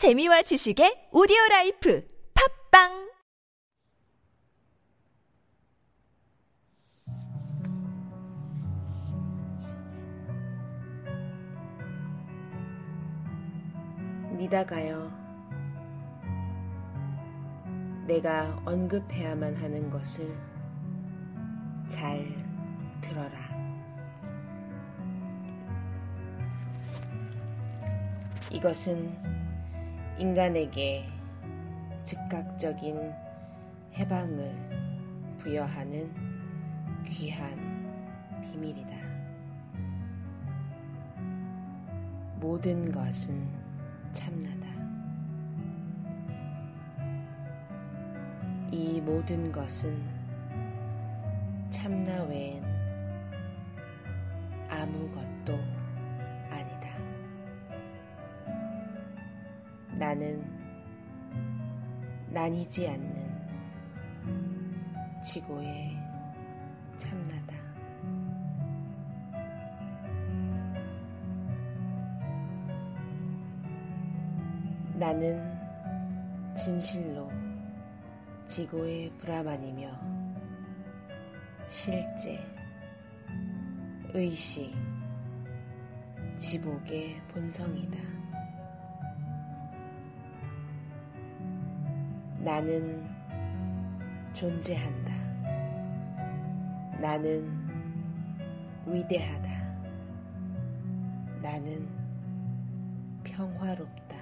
재미와 지식의 오디오 라이프 팝빵 니다가요. 내가 언급해야만 하는 것을 잘 들어라. 이것은 인간에게 즉각적인 해방을 부여하는 귀한 비밀이다. 모든 것은 참나다. 이 모든 것은 참나 외엔 나뉘지 않는 지고의 참나다. 나는 진실로 지고의 브라만이며 실제 의식 지복의 본성이다. 나는 존재한다. 나는 위대하다. 나는 평화롭다.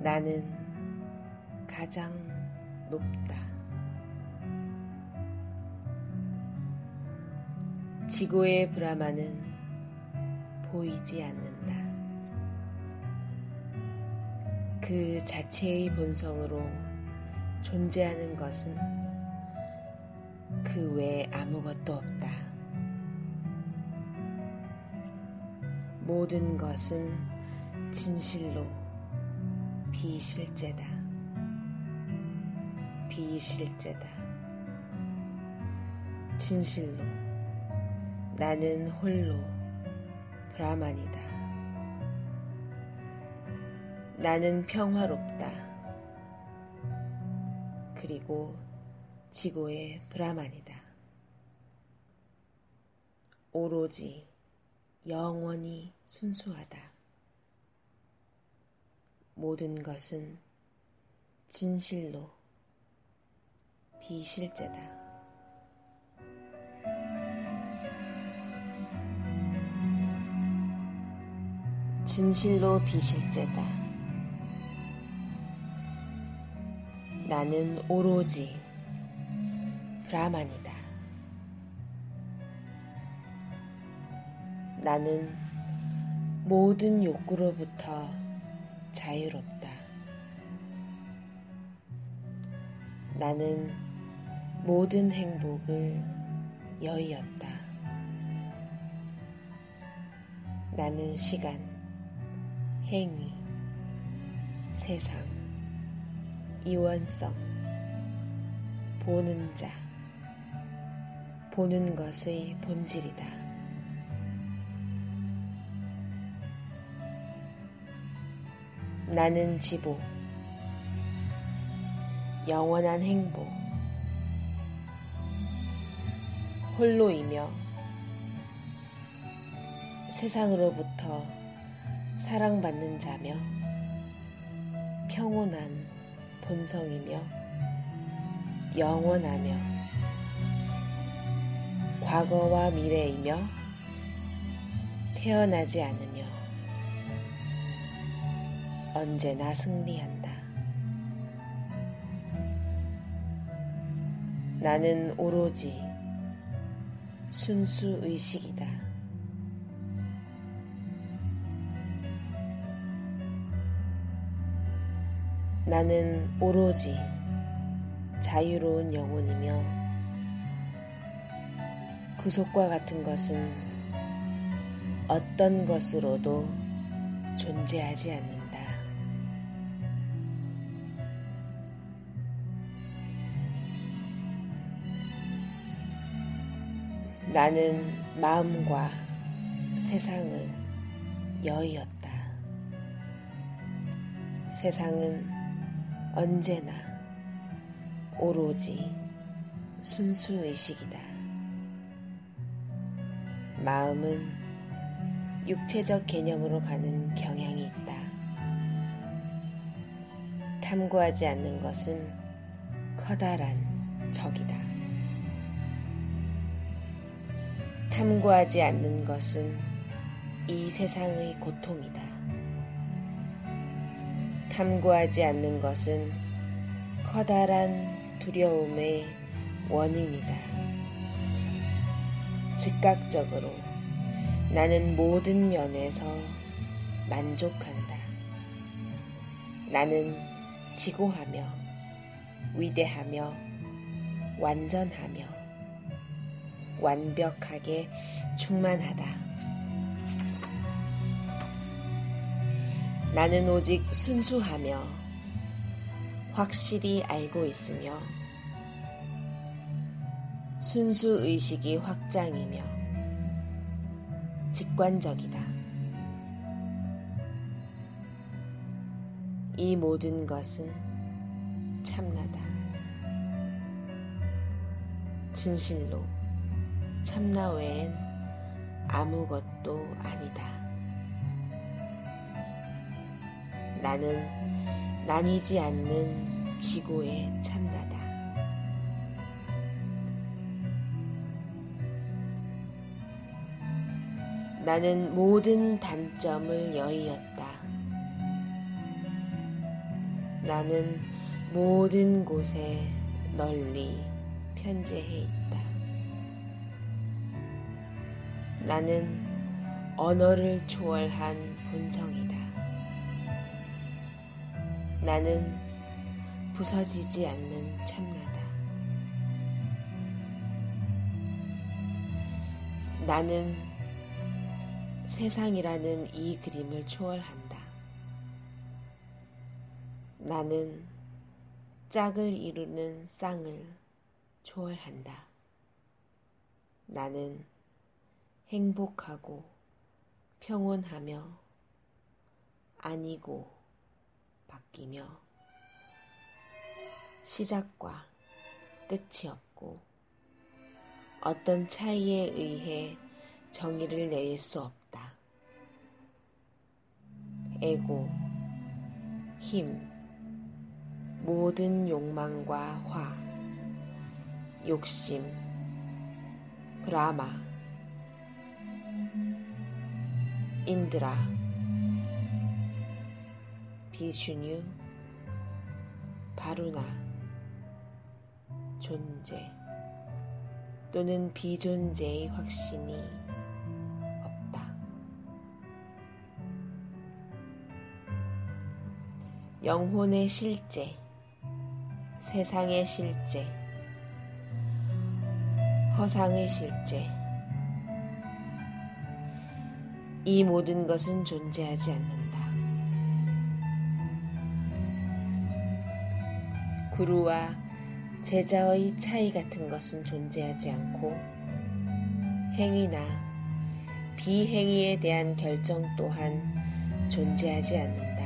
나는 가장 높다. 지고의 브라마는 보이지 않는다. 그 자체의 본성으로 존재하는 것은 그 외에 아무것도 없다. 모든 것은 진실로 비실제다. 비실제다. 진실로 나는 홀로 브라만이다. 나는 평화롭다. 그리고 지고의 브라만이다. 오로지 영원히 순수하다. 모든 것은 진실로 비실제다. 진실로 비실제다. 나는 오로지 브라만이다. 나는 모든 욕구로부터 자유롭다. 나는 모든 행복을 여의었다. 나는 시간, 행위, 세상, 이원성, 보는 자, 보는 것의 본질이다. 나는 지보, 영원한 행복, 홀로이며 세상으로부터 사랑받는 자며 평온한 본성이며 영원하며 과거와 미래이며 태어나지 않으며 언제나 승리한다. 나는 오로지 순수 의식이다. 나는 오로지 자유로운 영혼이며 구속과 같은 것은 어떤 것으로도 존재하지 않는다. 나는 마음과 세상을 여의었다. 세상은 언제나 오로지 순수 의식이다. 마음은 육체적 개념으로 가는 경향이 있다. 탐구하지 않는 것은 커다란 적이다. 탐구하지 않는 것은 이 세상의 고통이다. 탐구하지 않는 것은 커다란 두려움의 원인이다. 즉각적으로 나는 모든 면에서 만족한다. 나는 지고하며 위대하며 완전하며 완벽하게 충만하다. 나는 오직 순수하며 확실히 알고 있으며 순수 의식이 확장이며 직관적이다. 이 모든 것은 참나다. 진실로 참나 외엔 아무것도 아니다. 나는 나뉘지 않는 지구의 참나다. 나는 모든 단점을 여의었다. 나는 모든 곳에 널리 편재해 있다. 나는 언어를 초월한 본성이다. 나는 부서지지 않는 참나다. 나는 세상이라는 이 그림을 초월한다. 나는 짝을 이루는 쌍을 초월한다. 나는 행복하고 평온하며 아니고 바뀌며 시작과 끝이 없고 어떤 차이에 의해 정의를 내릴 수 없다. 에고, 힘, 모든 욕망과 화, 욕심, 브라마, 인드라, 비슈뉴, 바루나, 존재 또는 비존재의 확신이 없다. 영혼의 실제, 세상의 실제, 허상의 실제, 이 모든 것은 존재하지 않는다. 구루와 제자의 차이 같은 것은 존재하지 않고 행위나 비행위에 대한 결정 또한 존재하지 않는다.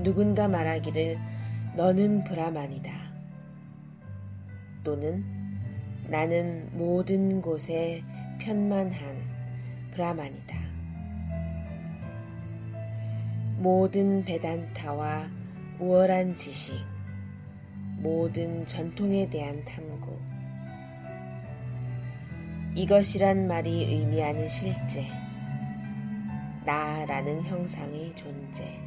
누군가 말하기를 너는 브라만이다. 또는 나는 모든 곳에 편만한 브라만이다. 모든 베단타와 우월한 지식, 모든 전통에 대한 탐구. 이것이란 말이 의미하는 실제, 나라는 형상의 존재.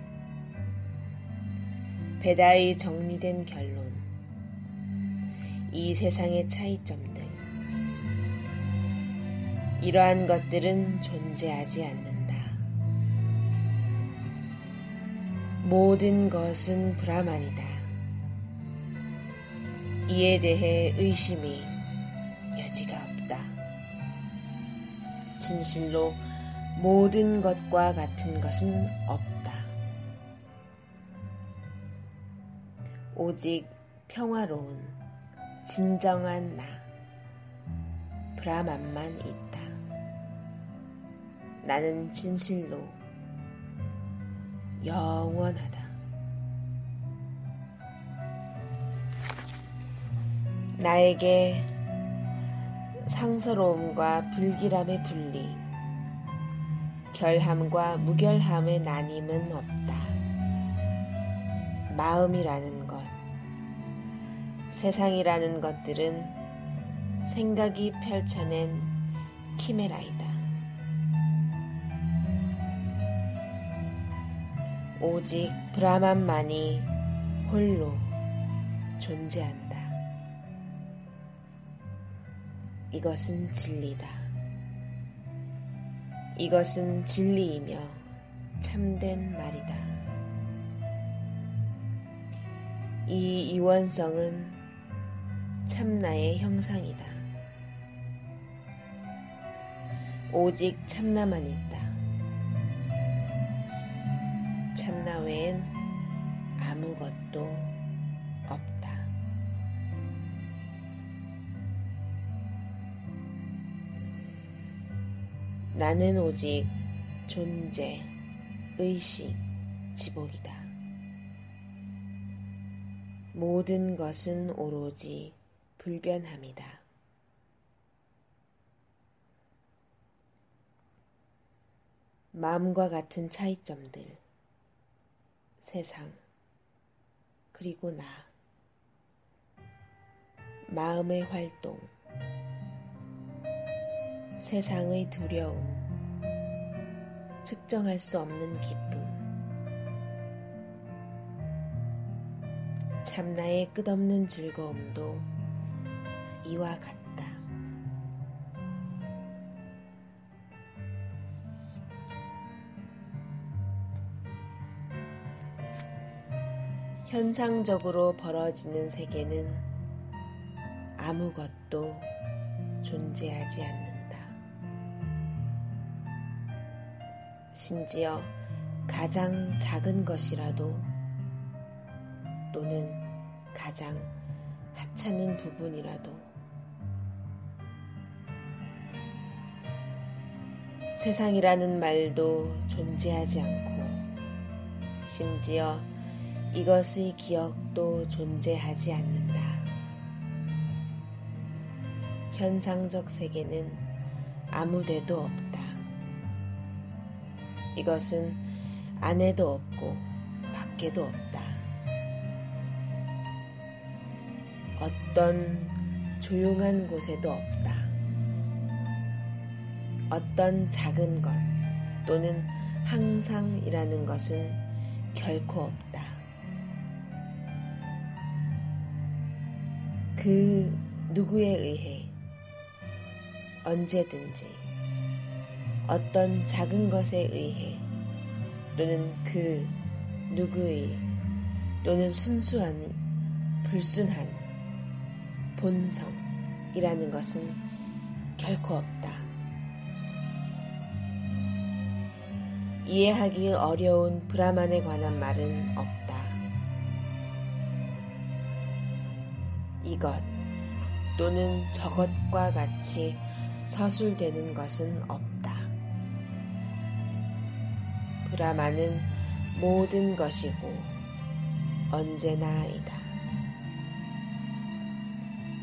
베다의 정리된 결론. 이 세상의 차이점들. 이러한 것들은 존재하지 않는다. 모든 것은 브라만이다. 이에 대해 의심이 여지가 없다. 진실로 모든 것과 같은 것은 없다. 오직 평화로운 진정한 나, 브라만만 있다. 나는 진실로 영원하다. 나에게 상서로움과 불길함의 분리, 결함과 무결함의 나님은 없다. 마음이라는 것, 세상이라는 것들은 생각이 펼쳐낸 키메라이다. 오직 브라만만이 홀로 존재한다. 이것은 진리다. 이것은 진리이며 참된 말이다. 이 이원성은 참나의 형상이다. 오직 참나만 있다. 참나 외엔 아무것도 없다. 나는 오직 존재, 의식, 지복이다. 모든 것은 오로지 불변함이다. 마음과 같은 차이점들, 세상, 그리고 나, 마음의 활동, 세상의 두려움, 측정할 수 없는 기쁨, 참나의 끝없는 즐거움도 이와 같다. 현상적으로 벌어지는 세계는 아무것도 존재하지 않는다. 심지어 가장 작은 것이라도 또는 가장 하찮은 부분이라도 세상이라는 말도 존재하지 않고 심지어 이것의 기억도 존재하지 않는다. 현상적 세계는 아무데도 없다. 이것은 안에도 없고 밖에도 없다. 어떤 조용한 곳에도 없다. 어떤 작은 것 또는 항상이라는 것은 결코 없다. 그 누구에 의해 언제든지 어떤 작은 것에 의해 또는 그 누구의 또는 순수한 불순한 본성이라는 것은 결코 없다. 이해하기 어려운 브라만에 관한 말은 없다. 이것 또는 저것과 같이 서술되는 것은 없다. 브라마는 모든 것이고 언제나이다.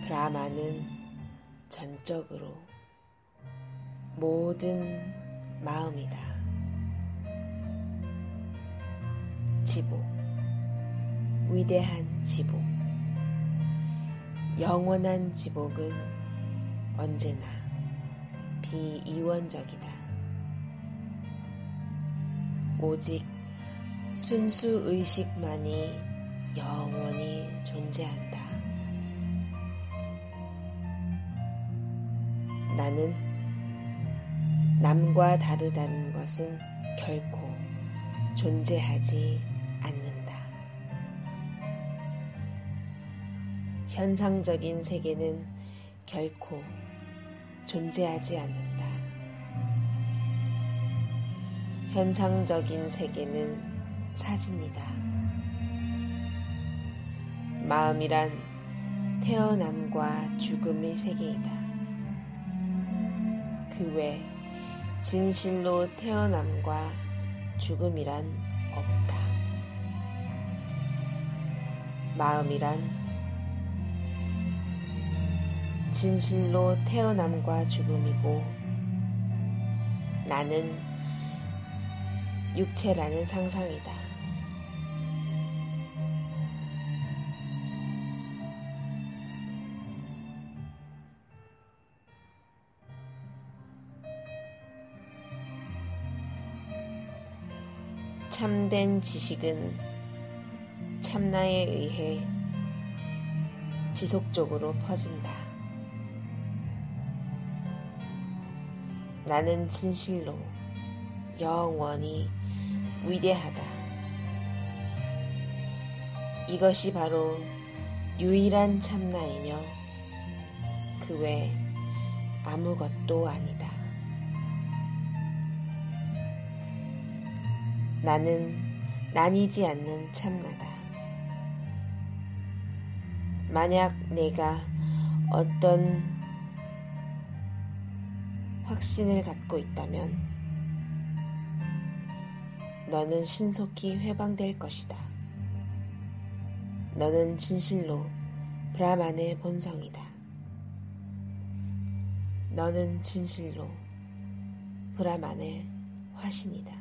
브라마는 전적으로 모든 마음이다. 지복, 위대한 지복. 영원한 지복은 언제나 비이원적이다. 오직 순수 의식만이 영원히 존재한다. 나는 남과 다르다는 것은 결코 존재하지 않는다. 현상적인 세계는 결코 존재하지 않는다. 현상적인 세계는 사진이다. 마음이란 태어남과 죽음의 세계이다. 그 외 진실로 태어남과 죽음이란 없다. 마음이란 진실로 태어남과 죽음이고 나는 육체라는 상상이다. 참된 지식은 참나에 의해 지속적으로 퍼진다. 나는 진실로 영원히 위대하다. 이것이 바로 유일한 참나이며 그 외 아무것도 아니다. 나는 나뉘지 않는 참나다. 만약 내가 어떤 확신을 갖고 있다면 너는 신속히 회방될 것이다. 너는 진실로 브라만의 본성이다. 너는 진실로 브라만의 화신이다.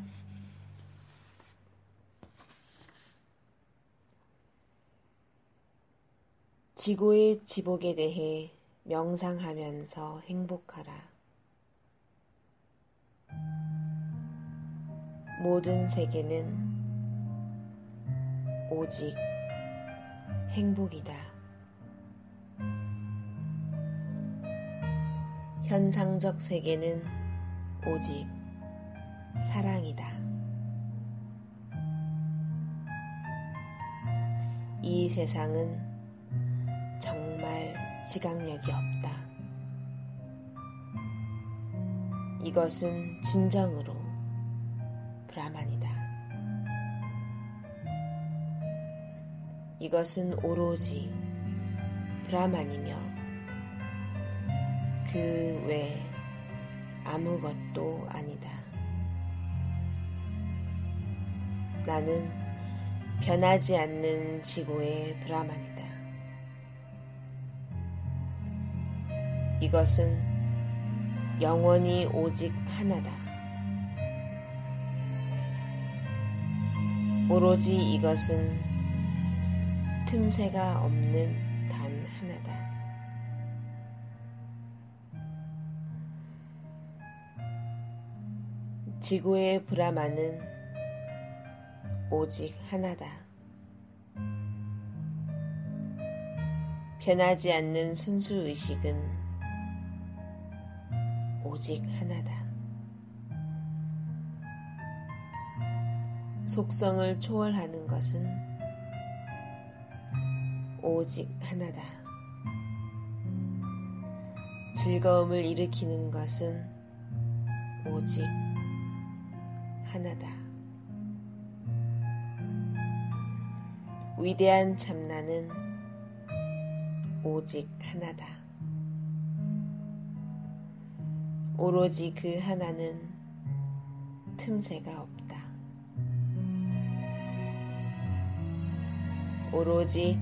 지구의 지복에 대해 명상하면서 행복하라. 모든 세계는 오직 행복이다. 현상적 세계는 오직 사랑이다. 이 세상은 정말 지각력이 없다. 이것은 진정으로 브라만이다. 이것은 오로지 브라만이며 그 외 아무것도 아니다. 나는 변하지 않는 지구의 브라만이다. 이것은 영원히 오직 하나다. 오로지 이것은 틈새가 없는 단 하나다. 지구의 브라마는 오직 하나다. 변하지 않는 순수 의식은 오직 하나다. 속성을 초월하는 것은 오직 하나다. 즐거움을 일으키는 것은 오직 하나다. 위대한 참나는 오직 하나다. 오로지 그 하나는 틈새가 없다. 오로지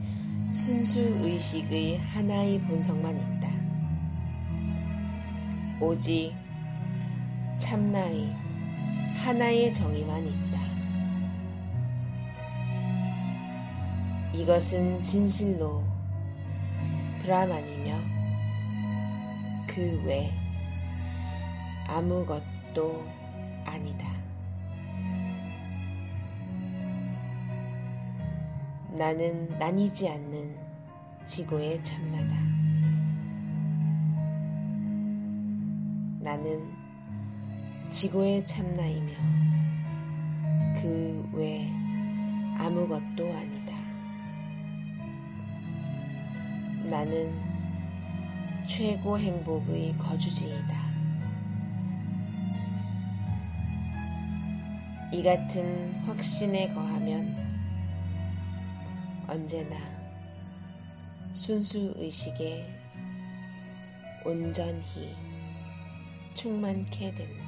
순수 의식의 하나의 본성만 있다. 오직 참나의 하나의 정의만 있다. 이것은 진실로 브라만이며 그 외 아무것도 아니다. 나는 나뉘지 않는 지구의 참나다. 나는 지구의 참나이며 그 외 아무것도 아니다. 나는 최고 행복의 거주지이다. 이 같은 확신에 거하면 언제나 순수 의식에 온전히 충만케 된다.